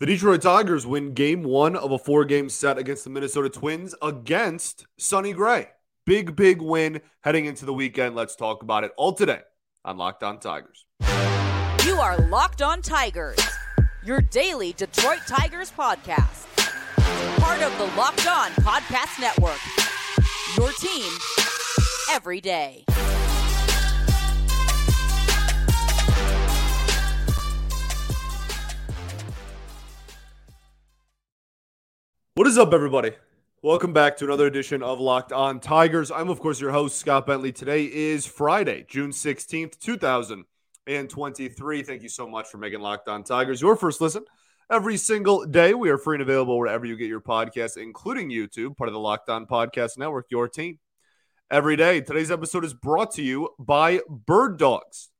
The Detroit Tigers win game one of a four game set against the Minnesota Twins against Sonny Gray. Big, big win heading into the weekend. Let's talk about it all today on Locked On Tigers. You are Locked On Tigers, your daily Detroit Tigers podcast. Part of the Locked On Podcast Network. Your team every day. What is up, everybody? Welcome back to another edition of Locked On Tigers. I'm, of course, your host, Scott Bentley. Today is Friday, June 16th, 2023. Thank you so much for making Locked On Tigers your first listen every single day. We are free and available wherever you get your podcasts, including YouTube, part of the Locked On Podcast Network, your team. Every day. Today's episode is brought to you by Bird Dogs.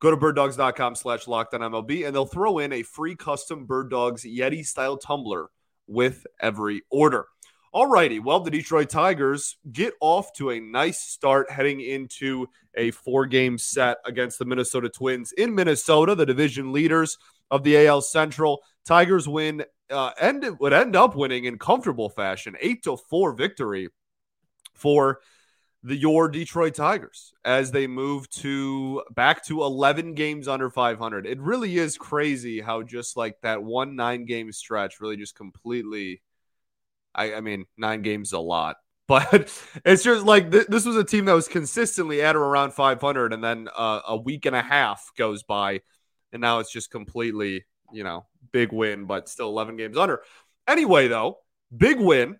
Go to birddogs.com slash locked on MLB and they'll throw in a free custom Bird Dogs Yeti style tumbler with every order. Alrighty, well, the Detroit Tigers get off to a nice start heading into a four game set against the Minnesota Twins in Minnesota, the division leaders of the AL Central. Tigers win, uh, end, would end up winning in comfortable fashion, 8 to 4 victory for the your Detroit Tigers as they move to back to 11 games under 500. It really is crazy how just like that one nine game stretch really just completely. I, I mean, nine games a lot, but it's just like th- this was a team that was consistently at or around 500, and then uh, a week and a half goes by, and now it's just completely, you know, big win, but still 11 games under. Anyway, though, big win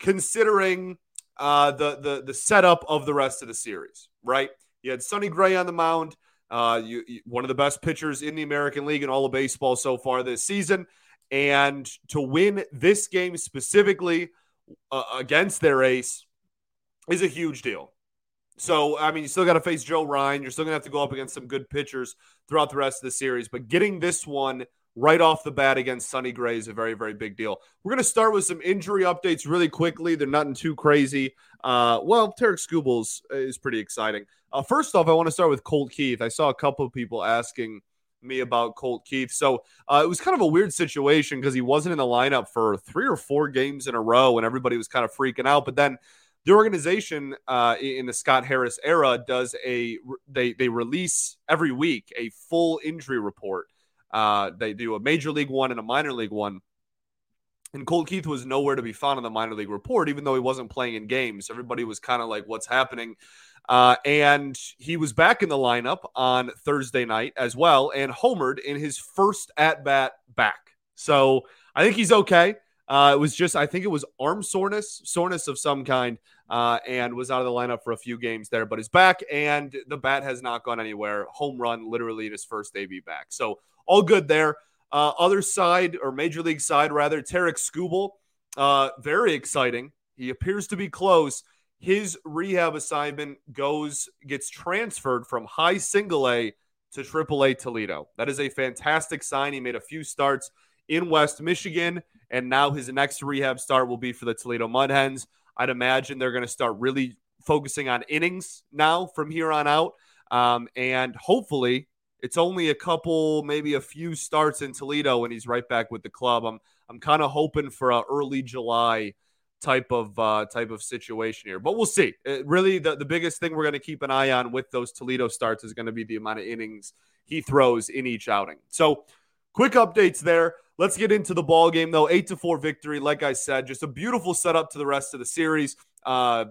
considering uh, the the the setup of the rest of the series. Right, you had Sonny Gray on the mound. Uh, you, you, one of the best pitchers in the American League and all of baseball so far this season, and to win this game specifically uh, against their ace is a huge deal. So, I mean, you still got to face Joe Ryan. You're still to have to go up against some good pitchers throughout the rest of the series. But getting this one right off the bat against Sonny Gray is a very, very big deal. We're going to start with some injury updates really quickly. They're nothing too crazy. Uh, well, Tarik Skubal's is pretty exciting. Uh, first off, I want to start with Colt Keith. I saw a couple of people asking me about Colt Keith. So uh, it was kind of a weird situation because he wasn't in the lineup for three or four games in a row, and everybody was kind of freaking out. But then the organization uh, in the Scott Harris era does a they they release every week a full injury report. Uh, they do a major league one and a minor league one. And Colt Keith was nowhere to be found in the minor league report, even though he wasn't playing in games. Everybody was kind of like, what's happening? Uh, and he was back in the lineup on Thursday night as well and homered in his first at bat back. So I think he's okay. Uh, it was just, I think it was arm soreness, soreness of some kind, uh, and was out of the lineup for a few games there, but is back, and the bat has not gone anywhere. Home run literally in his first AB back. So all good there. Uh, other side, or major league side, rather, Tarik Skubal, uh, very exciting. He appears to be close. His rehab assignment goes, gets transferred from high single A to triple A Toledo. That is a fantastic sign. He made a few starts in West Michigan, and now his next rehab start will be for the Toledo Mud Hens. I'd imagine they're going to start really focusing on innings now from here on out. Um, and hopefully, it's only a couple, maybe a few starts in Toledo, and he's right back with the club. I'm I'm kind of hoping for a early July type of uh, type of situation here, but we'll see. It, really, the, the biggest thing we're going to keep an eye on with those Toledo starts is going to be the amount of innings he throws in each outing. So, quick updates there. Let's get into the ball game though. Eight to four victory, like I said, just a beautiful setup to the rest of the series. Uh,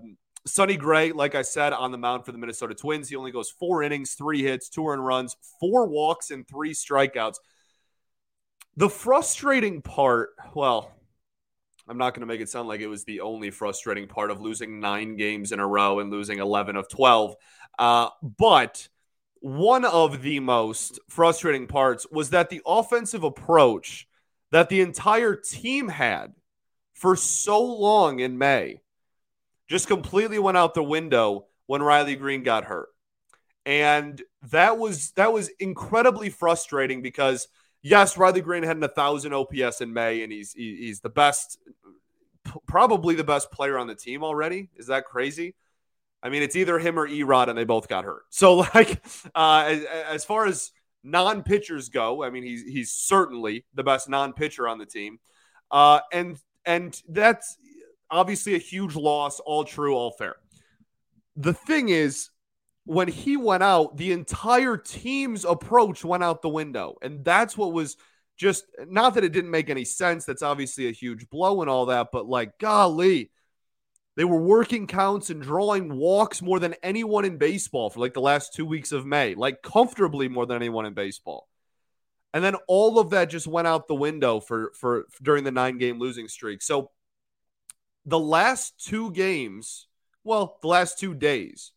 Sonny Gray, like I said, on the mound for the Minnesota Twins. He only goes four innings, three hits, two earned runs, four walks, and three strikeouts. The frustrating part, well, I'm not going to make it sound like it was the only frustrating part of losing nine games in a row and losing 11 of 12. Uh, but one of the most frustrating parts was that the offensive approach that the entire team had for so long in May just completely went out the window when Riley Greene got hurt. And that was that was incredibly frustrating because yes, Riley Greene had a thousand OPS in May, and he's he's the best, probably the best player on the team already. Is that crazy? I mean, it's either him or Erod, and they both got hurt. So, like, uh, as, as far as non pitchers go, I mean, he's he's certainly the best non pitcher on the team, uh, and and that's obviously a huge loss. All true, all fair. The thing is, when he went out, the entire team's approach went out the window, and that's what was just not that it didn't make any sense. That's obviously a huge blow and all that, but like, golly they were working counts and drawing walks more than anyone in baseball for like the last two weeks of May, like comfortably more than anyone in baseball. And then all of that just went out the window for for during the nine game losing streak. So the last two games, well, the last two days,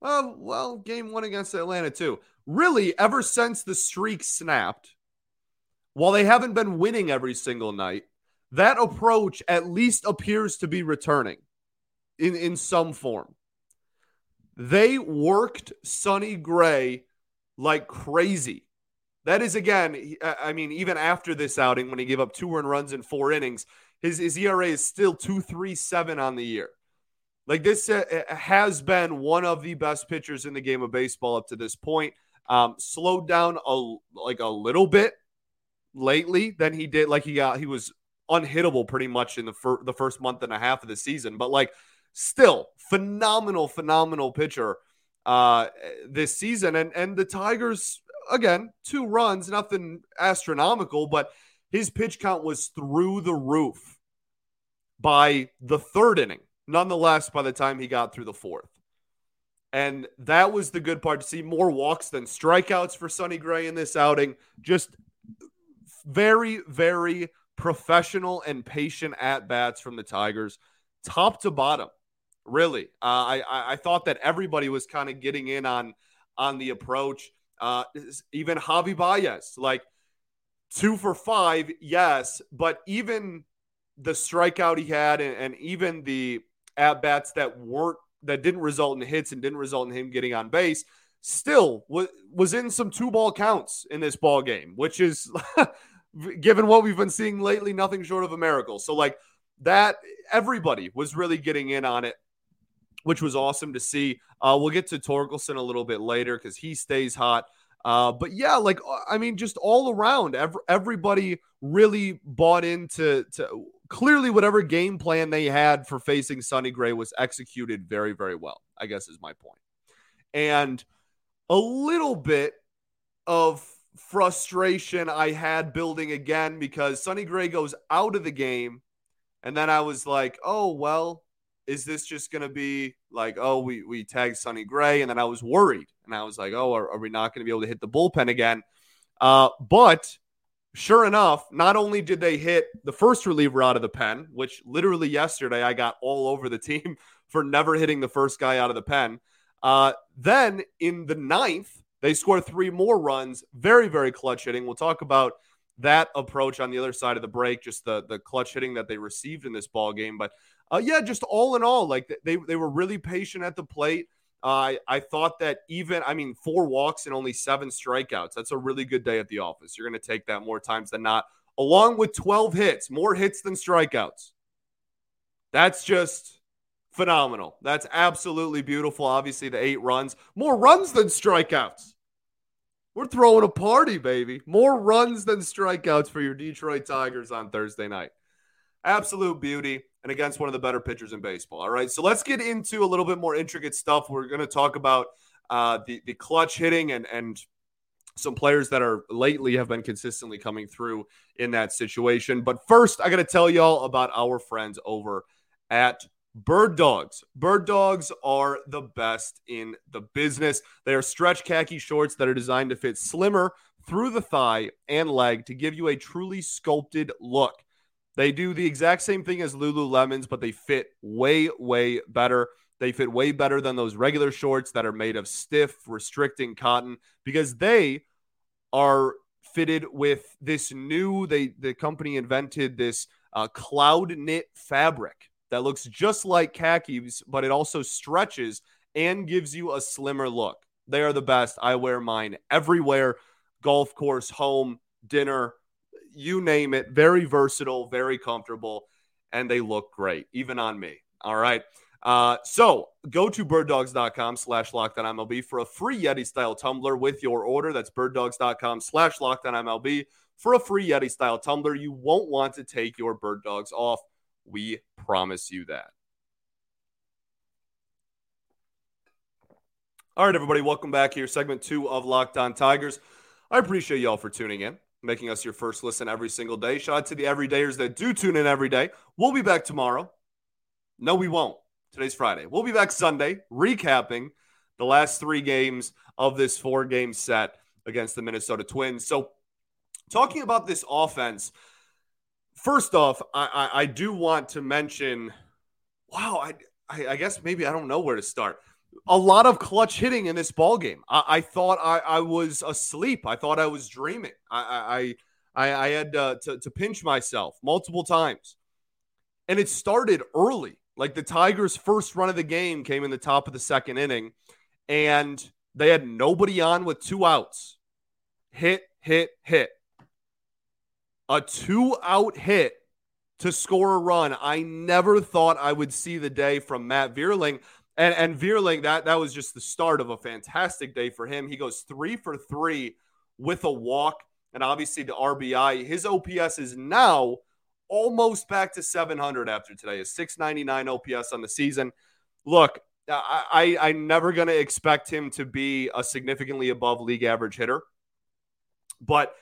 well, well, game one against Atlanta too. Really, ever since the streak snapped, while they haven't been winning every single night, that approach at least appears to be returning in, in some form. They worked Sonny Gray like crazy. That is again, I mean, even after this outing, when he gave up two earned runs in four innings, his, his ERA is still 237 on the year. Like this uh, uh, has been one of the best pitchers in the game of baseball up to this point. Um, slowed down a like a little bit lately than he did. Like he got he was unhittable pretty much in the fir- the first month and a half of the season. But like still phenomenal, phenomenal pitcher uh, this season. And and the Tigers again two runs, nothing astronomical, but his pitch count was through the roof by the third inning. Nonetheless, by the time he got through the fourth. And that was the good part to see more walks than strikeouts for Sonny Gray in this outing. Just very, very professional and patient at bats from the Tigers, top to bottom. Really, uh, I I thought that everybody was kind of getting in on on the approach. Uh, even Javi Baez, like two for five, yes, but even the strikeout he had, and, and even the at bats that weren't that didn't result in hits and didn't result in him getting on base, still was was in some two ball counts in this ball game, which is given what we've been seeing lately, nothing short of a miracle. So like that, everybody was really getting in on it which was awesome to see. Uh, we'll get to Torkelson a little bit later because he stays hot. Uh, but yeah, like uh, I mean, just all around, every, everybody really bought into to clearly whatever game plan they had for facing Sonny Gray was executed very, very well. I guess is my point. And a little bit of frustration I had building again because Sonny Gray goes out of the game, and then I was like, oh well, is this just going to be like, oh, we, we tagged Sonny Gray? And then I was worried. And I was like, oh, are, are we not going to be able to hit the bullpen again? Uh, but sure enough, not only did they hit the first reliever out of the pen, which literally yesterday I got all over the team for never hitting the first guy out of the pen. Uh, then in the ninth, they score three more runs. Very, very clutch hitting. We'll talk about that approach on the other side of the break, just the the clutch hitting that they received in this ball game. But uh, yeah, just all in all, like they they were really patient at the plate. Uh, I thought that even I mean four walks and only seven strikeouts. That's a really good day at the office. You're going to take that more times than not. Along with 12 hits, more hits than strikeouts. That's just phenomenal. That's absolutely beautiful. Obviously, the eight runs, more runs than strikeouts. We're throwing a party, baby. More runs than strikeouts for your Detroit Tigers on Thursday night. Absolute beauty and against one of the better pitchers in baseball. All right. So let's get into a little bit more intricate stuff. We're going to talk about uh, the, the clutch hitting and, and some players that are lately have been consistently coming through in that situation. But first, I got to tell y'all about our friends over at Bird Dogs. Bird Dogs are the best in the business. They are stretch khaki shorts that are designed to fit slimmer through the thigh and leg to give you a truly sculpted look. They do the exact same thing as Lululemons, but they fit way, way better. They fit way better than those regular shorts that are made of stiff, restricting cotton because they are fitted with this new. They the company invented this uh, cloud knit fabric that looks just like khakis, but it also stretches and gives you a slimmer look. They are the best. I wear mine everywhere golf course, home, dinner, you name it. Very versatile, very comfortable, and they look great, even on me. All right. Uh, so go to birddogs.com slash locked on MLB for a free Yeti style tumbler with your order. That's birddogs.com slash locked on MLB for a free Yeti style tumbler. You won't want to take your bird dogs off. We promise you that. All right, everybody, welcome back here. Segment two of Locked On Tigers. I appreciate y'all for tuning in, making us your first listen every single day. Shout out to the everydayers that do tune in every day. We'll be back tomorrow. No, we won't. Today's Friday. We'll be back Sunday, recapping the last three games of this four game set against the Minnesota Twins. So, talking about this offense, first off, I, I, I do want to mention wow, I, I, I guess maybe I don't know where to start a lot of clutch hitting in this ball game. I, I thought I, I, was asleep. I thought I was dreaming. I I I, had uh, to, to pinch myself multiple times, and it started early. Like the Tigers' first run of the game came in the top of the second inning, and they had nobody on with two outs. Hit, hit, hit. A two out hit to score a run. I never thought I would see the day from Matt Vierling. And and Vierling, that that was just the start of a fantastic day for him. He goes three for three with a walk and obviously the RBI. His OPS is now almost back to 700 after today. A 699 OPS on the season. Look, I, I I'm never gonna expect him to be a significantly above league average hitter, but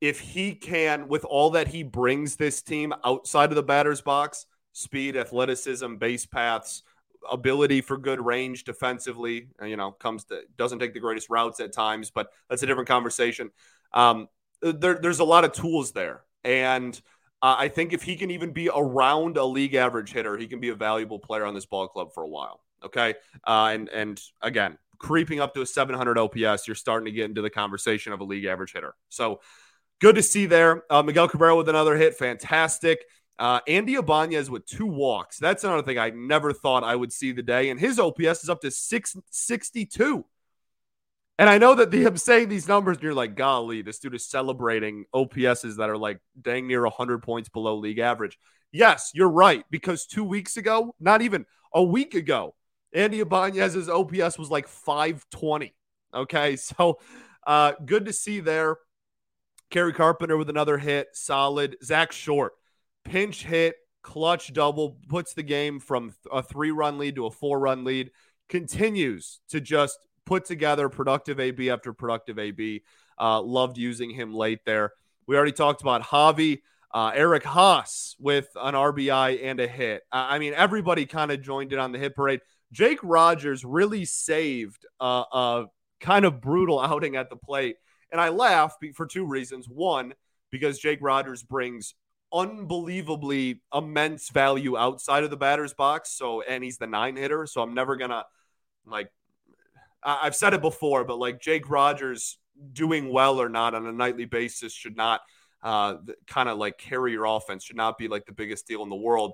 if he can, with all that he brings this team outside of the batter's box, speed, athleticism, base paths ability for good range defensively. Uh, you know, comes to doesn't take the greatest routes at times, but that's a different conversation. Um, there, there's a lot of tools there, and uh, I think if he can even be around a league average hitter, he can be a valuable player on this ball club for a while. Okay, uh, and and again, creeping up to a 700 OPS, you're starting to get into the conversation of a league average hitter. So good to see there. Uh, Miguel Cabrera with another hit, fantastic. Uh, Andy Ibanez with two walks. That's another thing I never thought I would see the day. And his OPS is up to 662. And I know that the, I'm saying these numbers, and you're like, golly, this dude is celebrating OPSs that are like dang near 100 points below league average. Yes, you're right. Because two weeks ago, not even a week ago, Andy Ibanez's OPS was like 520. Okay. So uh, good to see there. Kerry Carpenter with another hit. Solid. Zack Short pinch hit, clutch double, puts the game from a three run lead to a four run lead, continues to just put together productive AB after productive AB. Uh, loved using him late there. We already talked about Javi. Uh, Eric Haase with an RBI and a hit. Uh, I mean, everybody kind of joined in on the hit parade. Jake Rogers really saved uh, a kind of brutal outing at the plate. And I laugh for two reasons. One, because Jake Rogers brings unbelievably immense value outside of the batter's box. So, and he's the nine hitter. So I'm never to like, I- I've said it before, but like Jake Rogers doing well or not on a nightly basis should not uh, kind of like carry your offense, should not be like the biggest deal in the world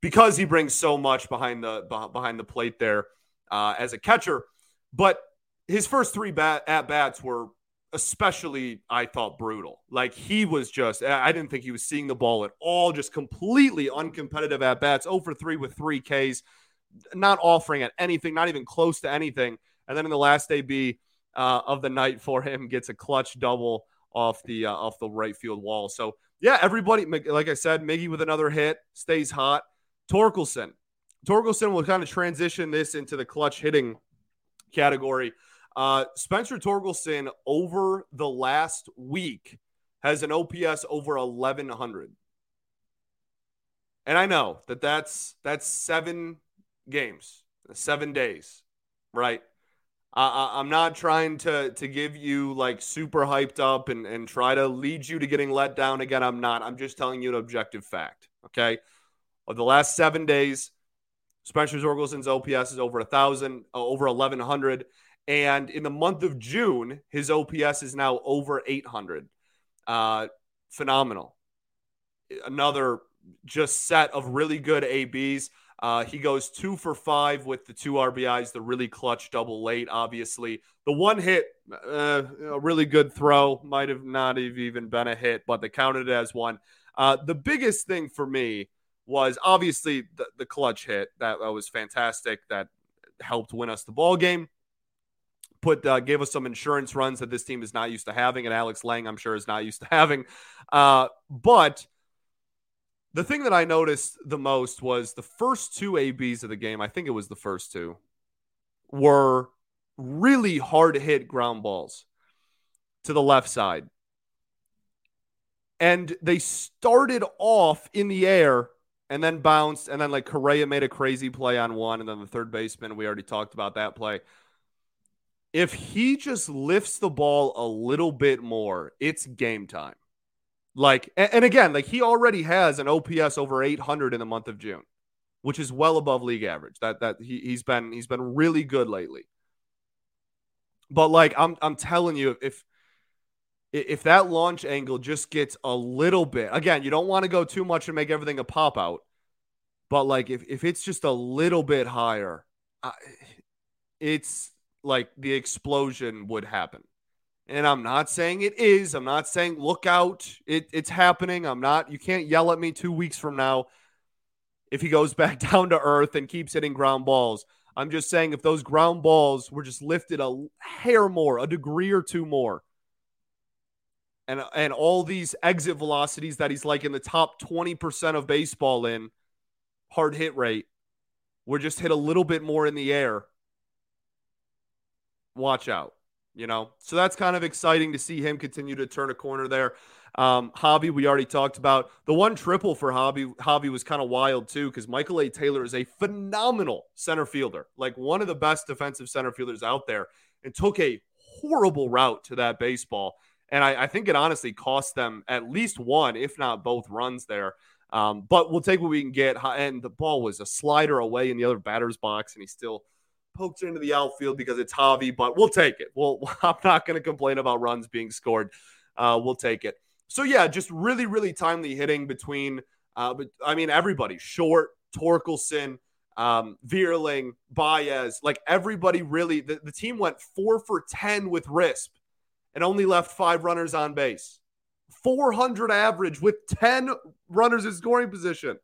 because he brings so much behind the behind the plate there uh, as a catcher. But his first three bat at bats were especially I thought brutal. Like he was just I didn't think he was seeing the ball at all, just completely uncompetitive at bats, over 3 with 3 Ks, not offering at anything, not even close to anything. And then in the last AB uh, of the night for him gets a clutch double off the uh, off the right field wall. So yeah, everybody like I said, Miggy with another hit, stays hot. Torkelson. Torkelson will kind of transition this into the clutch hitting category. Uh, Spencer Torkelson over the last week has an OPS over 1100. And I know that that's that's seven games, seven days, right? Uh, I'm not trying to to give you like super hyped up and and try to lead you to getting let down again. I'm not. I'm just telling you an objective fact. Okay, of the last seven days, Spencer Torkelson's OPS is over a thousand, uh, over 1100. And in the month of June, his OPS is now over 800. Uh, phenomenal. Another just set of really good ABs. Uh, he goes two for five with the two RBIs, the really clutch double late, obviously. The one hit, uh, a really good throw, might have not have even been a hit, but they counted it as one. Uh, the biggest thing for me was obviously the, the clutch hit that, that was fantastic. That helped win us the ball game. Put uh, gave us some insurance runs that this team is not used to having, and Alex Lange, I'm sure, is not used to having. Uh, but the thing that I noticed the most was the first two ABs of the game. I think it was the first two were really hard hit ground balls to the left side. And they started off in the air and then bounced. And then, like, Correa made a crazy play on one. And then the third baseman, we already talked about that play. If he just lifts the ball a little bit more, it's game time. Like, and, again, like he already has an OPS over 800 in the month of June, which is well above league average. That that he, he's been he's been really good lately. But like I'm I'm telling you, if if that launch angle just gets a little bit, again, you don't want to go too much and make everything a pop out. But like if if it's just a little bit higher, it's like the explosion would happen. And I'm not saying it is. I'm not saying look out. It, it's happening. I'm not. You can't yell at me two weeks from now if he goes back down to earth and keeps hitting ground balls. I'm just saying if those ground balls were just lifted a hair more, a degree or two more, and and all these exit velocities that he's like in the top 20% of baseball in hard hit rate were just hit a little bit more in the air. Watch out you know? So that's kind of exciting to see him continue to turn a corner there. Um Javy we already talked about the one triple for Hobby, Hobby was kind of wild too because michael a. Taylor is a phenomenal center fielder like one of the best defensive center fielders out there and took a horrible route to that baseball. And I, I think it honestly cost them at least one if not both runs there. Um, but we'll take what we can get. And the ball was a slider away in the other batter's box and he still poked into the outfield because it's Javi, but we'll take it. Well, I'm not going to complain about runs being scored. Uh, we'll take it. So yeah, just really, really timely hitting between. Uh, but I mean, everybody short, Torkelson, um, Baez, like everybody really. The, the team went four for ten with Risp, and only left five runners on base. 400 average with 10 runners in scoring position.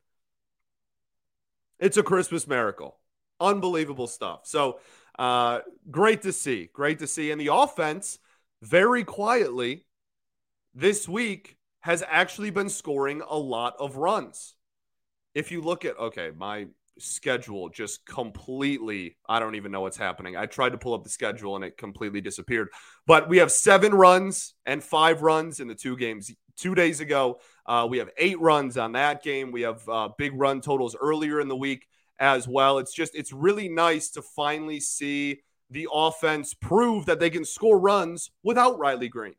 It's a Christmas miracle unbelievable stuff. So uh, great to see. Great to see. And the offense, very quietly, this week has actually been scoring a lot of runs. If you look at, okay, my schedule just completely, I don't even know what's happening. I tried to pull up the schedule and it completely disappeared. But we have seven runs and five runs in the two games two days ago. Uh, we have eight runs on that game. We have uh, big run totals earlier in the week as well. It's just, it's really nice to finally see the offense prove that they can score runs without Riley Greene.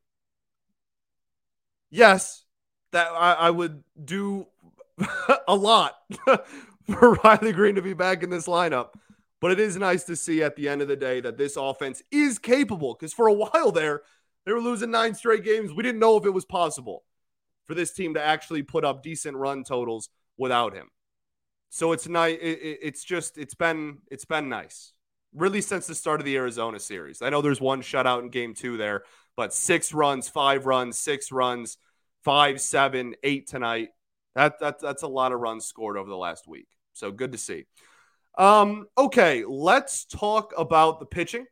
Yes, that I, I would do a lot for Riley Greene to be back in this lineup. But it is nice to see at the end of the day that this offense is capable because for a while there, they were losing nine straight games. We didn't know if it was possible for this team to actually put up decent run totals without him. So it's nice. It, it's just it's been it's been nice, really since the start of the Arizona series. I know there's one shutout in Game Two there, but six runs, five runs, six runs, five, seven, eight tonight. That that that's a lot of runs scored over the last week. So good to see. Um, okay, let's talk about the pitching,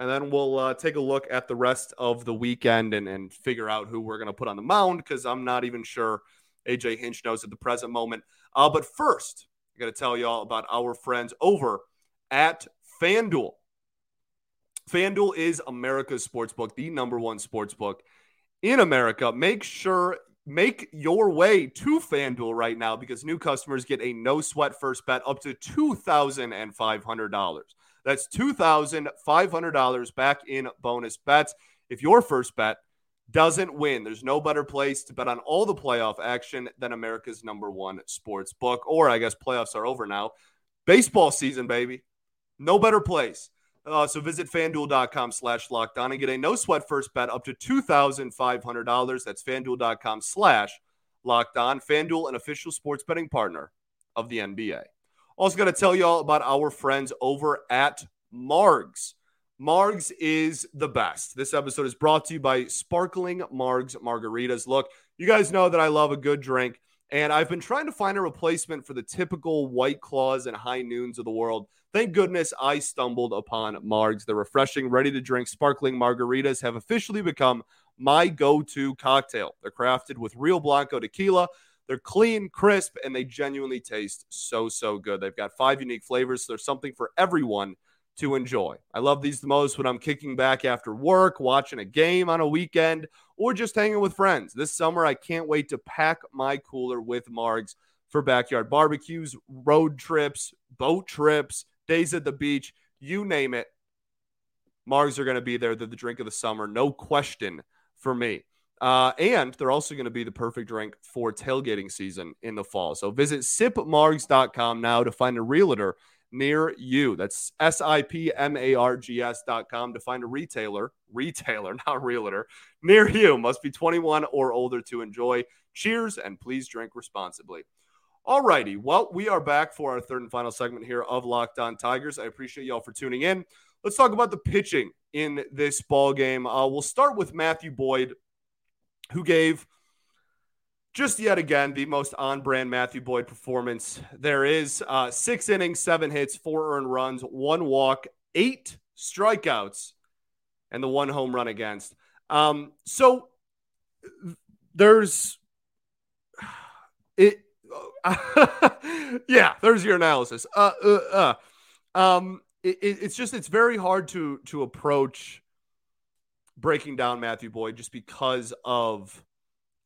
and then we'll uh, take a look at the rest of the weekend and, and figure out who we're going to put on the mound because I'm not even sure AJ Hinch knows at the present moment. Uh, but first, I got to tell you all about our friends over at FanDuel. FanDuel is America's sportsbook, the number one sportsbook in America. Make sure make your way to FanDuel right now because new customers get a no sweat first bet up to $2,500. That's $2,500 back in bonus bets. If your first bet doesn't win. There's no better place to bet on all the playoff action than America's number one sports book. Or I guess playoffs are over now. Baseball season, baby. No better place. Uh, so visit fanduel.com slash locked on and get a no sweat first bet up to $2,500. That's fanduel.com slash locked on. Fanduel, an official sports betting partner of the NBA. Also, got to tell you all about our friends over at Margs. Margs is the best. This episode is brought to you by Sparkling Margs Margaritas. Look, you guys know that I love a good drink, And I've been trying to find a replacement for the typical White Claws and High Noons of the world. Thank goodness I stumbled upon Margs. The refreshing, ready to drink sparkling margaritas have officially become my go to cocktail. They're crafted with real Blanco tequila. They're clean, crisp, and they genuinely taste so, so good. They've got five unique flavors. So there's something for everyone to enjoy. I love these the most when I'm kicking back after work, watching a game on a weekend, or just hanging with friends. This summer, I can't wait to pack my cooler with Margs for backyard barbecues, road trips, boat trips, days at the beach, you name it. Margs are going to be there. They're the drink of the summer, no question for me. Uh, and they're also going to be the perfect drink for tailgating season in the fall. So visit sipmargs.com now to find a realtor near you. That's S I P M A R G S dot com to find a retailer, retailer, not realtor, near you. Must be 21 or older to enjoy. Cheers and please drink responsibly. All righty. Well, we are back for our third and final segment here of Locked On Tigers. I appreciate y'all for tuning in. Let's talk about the pitching in this ball game. Uh, we'll start with Matthew Boyd, who gave just yet again the most on-brand Matthew Boyd performance there is. Uh, six innings, seven hits, four earned runs, one walk, eight strikeouts, and the one home run against. Um, so there's it. yeah, there's your analysis. Uh, uh, uh. Um, it, it's just it's very hard to to approach breaking down Matthew Boyd just because of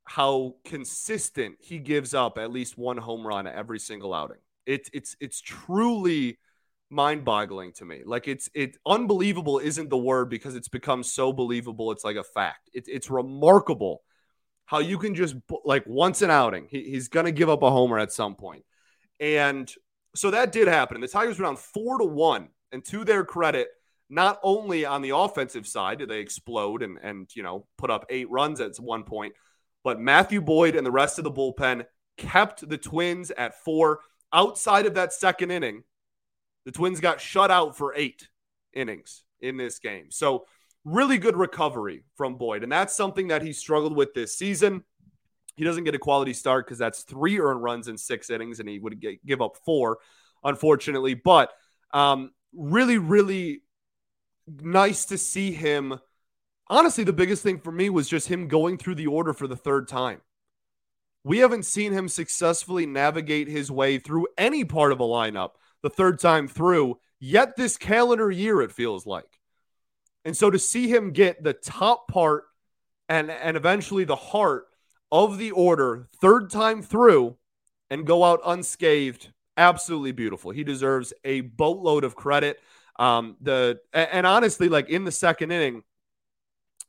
how consistent he gives up at least one home run every single outing. It's it's it's truly mind-boggling to me. Like it's it unbelievable isn't the word because it's become so believable. It's like a fact. It, it's remarkable how you can just like once an outing he, he's going to give up a homer at some point, and so that did happen. The Tigers were down four to one. And to their credit, not only on the offensive side did they explode and and you know put up eight runs at one point, but Matthew Boyd and the rest of the bullpen kept the Twins at four. Outside of that second inning, the Twins got shut out for eight innings in this game. So, really good recovery from Boyd. And that's something that he struggled with this season. He doesn't get a quality start because that's three earned runs in six innings, and he would get, give up four, unfortunately. But um, really, really nice to see him honestly, the biggest thing for me was just him going through the order for the third time. We haven't seen him successfully navigate his way through any part of a lineup the third time through, yet this calendar year, it feels like. And so to see him get the top part and, and eventually the heart of the order third time through and go out unscathed, absolutely beautiful. He deserves a boatload of credit. Um, the and honestly, like in the second inning,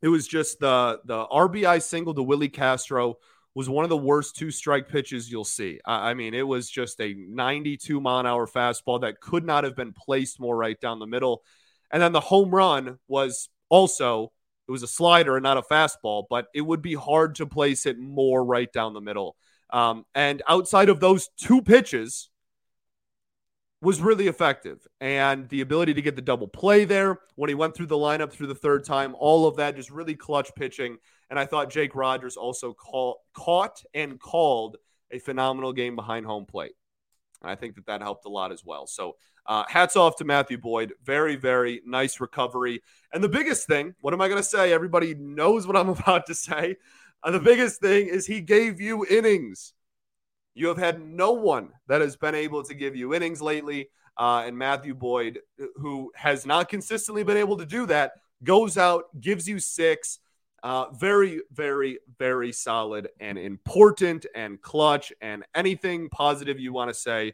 it was just the the RBI single to Willi Castro was one of the worst two strike pitches you'll see. I, I mean, it was just a 92 mile an hour fastball that could not have been placed more right down the middle. And then the home run was also it was a slider and not a fastball, but it would be hard to place it more right down the middle. Um, and outside of those two pitches, was really effective. And the ability to get the double play there when he went through the lineup through the third time, all of that just really clutch pitching. And I thought Jake Rogers also call, caught and called a phenomenal game behind home plate. And I think that that helped a lot as well. So uh, hats off to Matthew Boyd. Very, very nice recovery. And the biggest thing, what am I going to say? Everybody knows what I'm about to say. Uh, the biggest thing is he gave you innings. You have had no one that has been able to give you innings lately. Uh, and Matthew Boyd, who has not consistently been able to do that, goes out, gives you six. Uh, very, very, very solid and important and clutch and anything positive you want to say.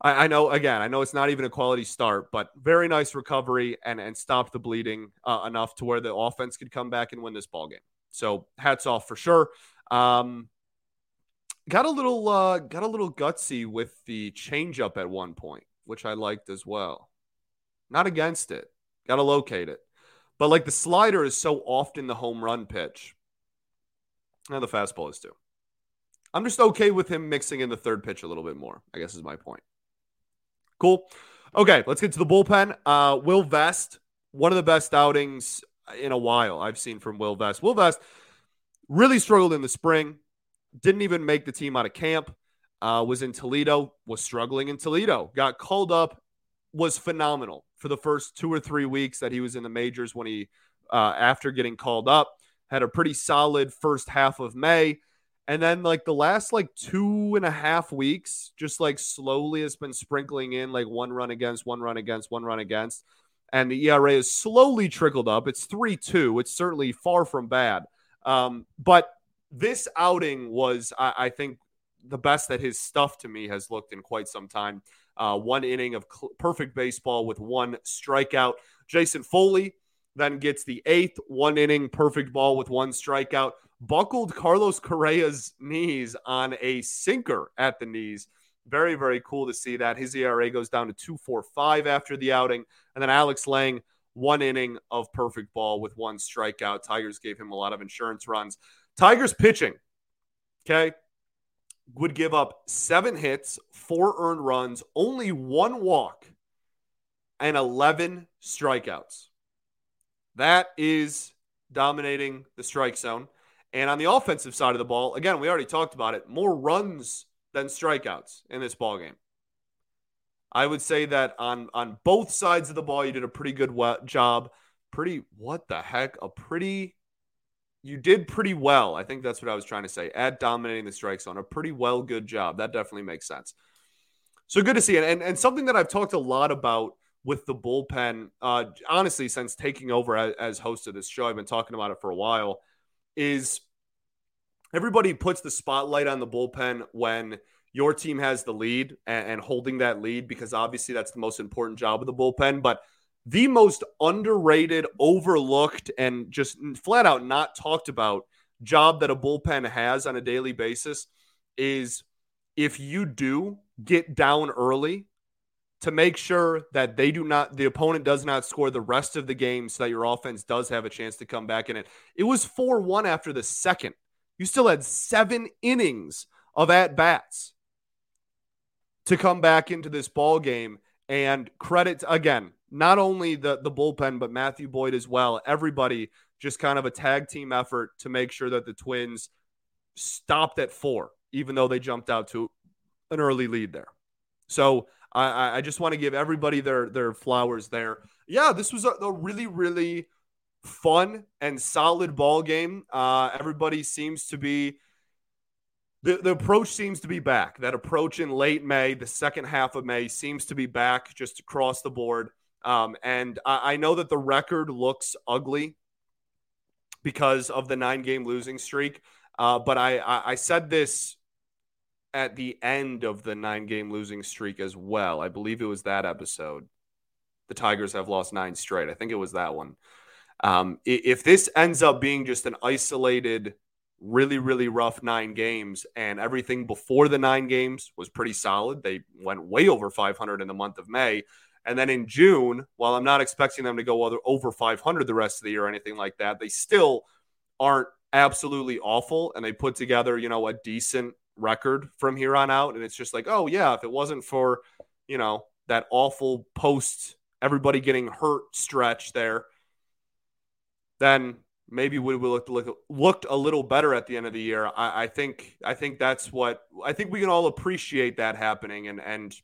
I, I, know, again, I know it's not even a quality start, but very nice recovery and, and stop the bleeding uh, enough to where the offense could come back and win this ball game. So hats off for sure. Um, got a little uh, got a little gutsy with the changeup at one point, which I liked as well. Not against it. Got to locate it. But like the slider is so often the home run pitch. And the fastball is too. I'm just okay with him mixing in the third pitch a little bit more, I guess is my point. Cool. Okay, let's get to the bullpen. Uh, Will Vest, one of the best outings in a while I've seen from Will Vest. Will Vest really struggled in the spring didn't even make the team out of camp. Uh, was in Toledo, was struggling in Toledo, got called up, was phenomenal for the first two or three weeks that he was in the majors when he, uh, after getting called up, had a pretty solid first half of May. And then, like the last like two and a half weeks, just like slowly has been sprinkling in like one run against, one run against, one run against. And the ERA has slowly trickled up. It's 3 2. It's certainly far from bad. Um, but this outing was, I, I, think, the best that his stuff to me has looked in quite some time. Uh, one inning of cl- perfect baseball with one strikeout. Jason Foley then gets the eighth, one inning perfect ball with one strikeout buckled Carlos Correa's knees on a sinker at the knees. Very, very cool to see that. His ERA goes down to 2.45 after the outing. And then Alex Lange, one inning of perfect ball with one strikeout. Tigers gave him a lot of insurance runs. Tigers pitching, okay, would give up seven hits, four earned runs, only one walk, and 11 strikeouts. That is dominating the strike zone. And on the offensive side of the ball, again, we already talked about it, more runs than strikeouts in this ball game. I would say that on on both sides of the ball, you did a pretty good job. Pretty what the heck? A pretty you did pretty well. I think that's what I was trying to say. At dominating the strike zone, a pretty well good job. That definitely makes sense. So good to see it. And and something that I've talked a lot about with the bullpen, uh, honestly, since taking over as, as host of this show, I've been talking about it for a while is everybody puts the spotlight on the bullpen when your team has the lead and, and, holding that lead because obviously that's the most important job of the bullpen. But the most underrated, overlooked, and just flat out not talked about job that a bullpen has on a daily basis is if you do get down early to make sure that they do not the opponent does not score the rest of the game so that your offense does have a chance to come back in it. It was 4-1 after the second. You still had 7 innings of at bats to come back into this ball game and credit again not only the the bullpen but Matthew Boyd as well. Everybody just kind of a tag team effort to make sure that the Twins stopped at 4 even though they jumped out to an early lead there. So I, I just want to give everybody their their flowers there. Yeah, this was a, a really really fun and solid ball game. Uh, everybody seems to be the, the approach seems to be back. That approach in late May, the second half of May, seems to be back just across the board. Um, and I, I know that the record looks ugly because of the nine game losing streak. Uh, but I, I, I said this at the end of the nine game losing streak as well. I believe it was that episode. The Tigers have lost nine straight. I think it was that one. Um, if this ends up being just an isolated, really, really rough nine games, and everything before the nine games was pretty solid, they went way over 500 in the month of May. And then in June, while I'm not expecting them to go over 500 the rest of the year or anything like that, they still aren't absolutely awful. And they put together, you know, a decent record from here on out. And it's just like, oh, yeah, if it wasn't for, you know, that awful post, everybody getting hurt stretch there, then maybe we would look, look, looked a little better at the end of the year. I, I, think I think that's what I think we can all appreciate that happening and and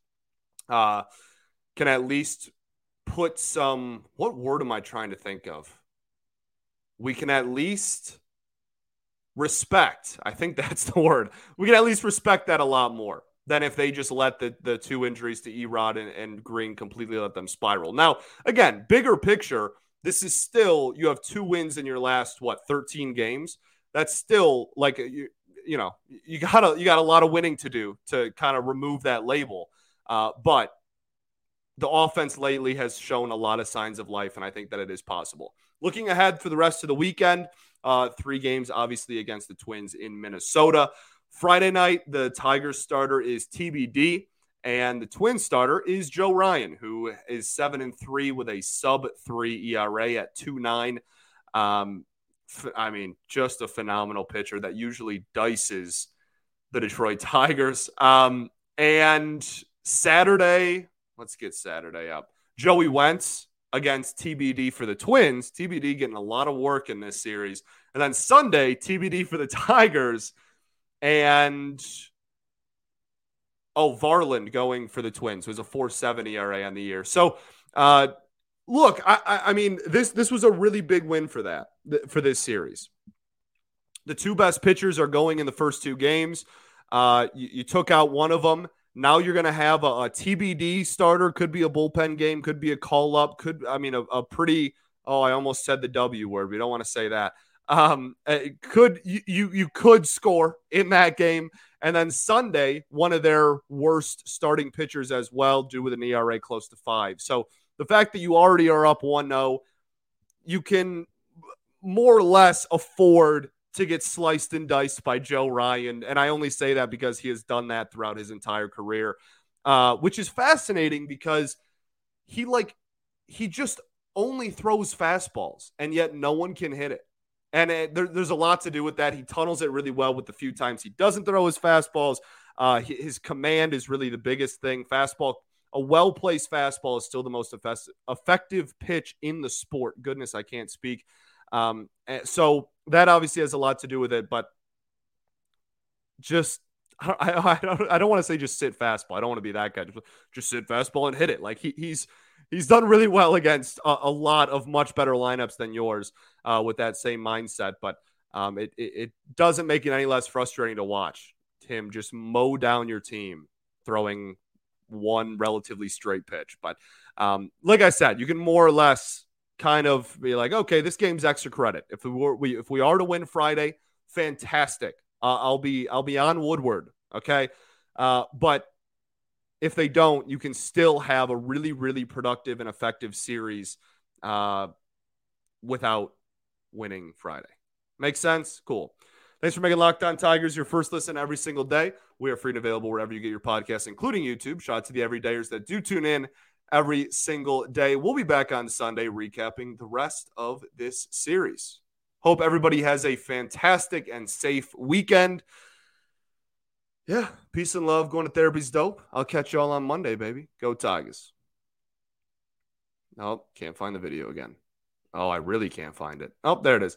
uh, can at least put some what word am I trying to think of? We can at least respect. I think that's the word. We can at least respect that a lot more than if they just let the, the two injuries to Erod and, and Greene completely let them spiral. Now, again, bigger picture, this is still, you have two wins in your last, what, 13 games? That's still like, you, you know, you got a, you got a lot of winning to do to kind of remove that label. Uh, but the offense lately has shown a lot of signs of life, and I think that it is possible. Looking ahead for the rest of the weekend, uh, three games, obviously, against the Twins in Minnesota. Friday night, the Tigers starter is TBD, and the Twins starter is Joe Ryan, who is seven and three with a sub three ERA at two nine. Um, f- I mean, just a phenomenal pitcher that usually dices the Detroit Tigers. Um, and Saturday, let's get Saturday up. Joey Wentz against TBD for the Twins. TBD getting a lot of work in this series. And then Sunday, TBD for the Tigers and oh, Varland going for the Twins was a 4.7 ERA on the year. So, uh, look, I, I mean, this this was a really big win for that for this series. The two best pitchers are going in the first two games. Uh, you, you took out one of them. Now you're going to have a, a, TBD starter. Could be a bullpen game. Could be a call up. Could I mean a, a pretty? Oh, I almost said the W word. We don't want to say that. Um, uh, could you, you you could score in that game, and then Sunday one of their worst starting pitchers as well, due with an ERA close to five. So the fact that you already are up one 0 you can more or less afford to get sliced and diced by Joe Ryan. And I only say that because he has done that throughout his entire career, uh, which is fascinating because he like he just only throws fastballs, and yet no one can hit it. And it, there, there's a lot to do with that. He tunnels it really well with the few times he doesn't throw his fastballs. Uh, his command is really the biggest thing. Fastball, a well placed fastball is still the most effective pitch in the sport. Goodness, I can't speak. Um, so that obviously has a lot to do with it, but just I, I, I don't I don't want to say just sit fastball. I don't want to be that guy. Just, just sit fastball and hit it. Like he, he's he's done really well against a, a lot of much better lineups than yours uh, with that same mindset. But um, it, it, it doesn't make it any less frustrating to watch Tim just mow down your team throwing one relatively straight pitch. But um, like I said, you can more or less kind of be like, okay, this game's extra credit. If we were we if we are to win Friday, fantastic. Uh, I'll be I'll be on Woodward. Okay, uh, but if they don't, you can still have a really really productive and effective series uh, without winning Friday. Makes sense? Cool. Thanks for making Locked On Tigers your first listen every single day. We are free and available wherever you get your podcasts, including YouTube. Shout out to the everydayers that do tune in every single day. We'll be back on Sunday recapping the rest of this series. Hope everybody has a fantastic and safe weekend. Yeah, peace and love. Going to therapy's dope. I'll catch you all on Monday, baby. Go Tigers. Nope, can't find the video again. Oh, I really can't find it. Oh, there it is.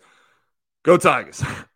Go Tigers.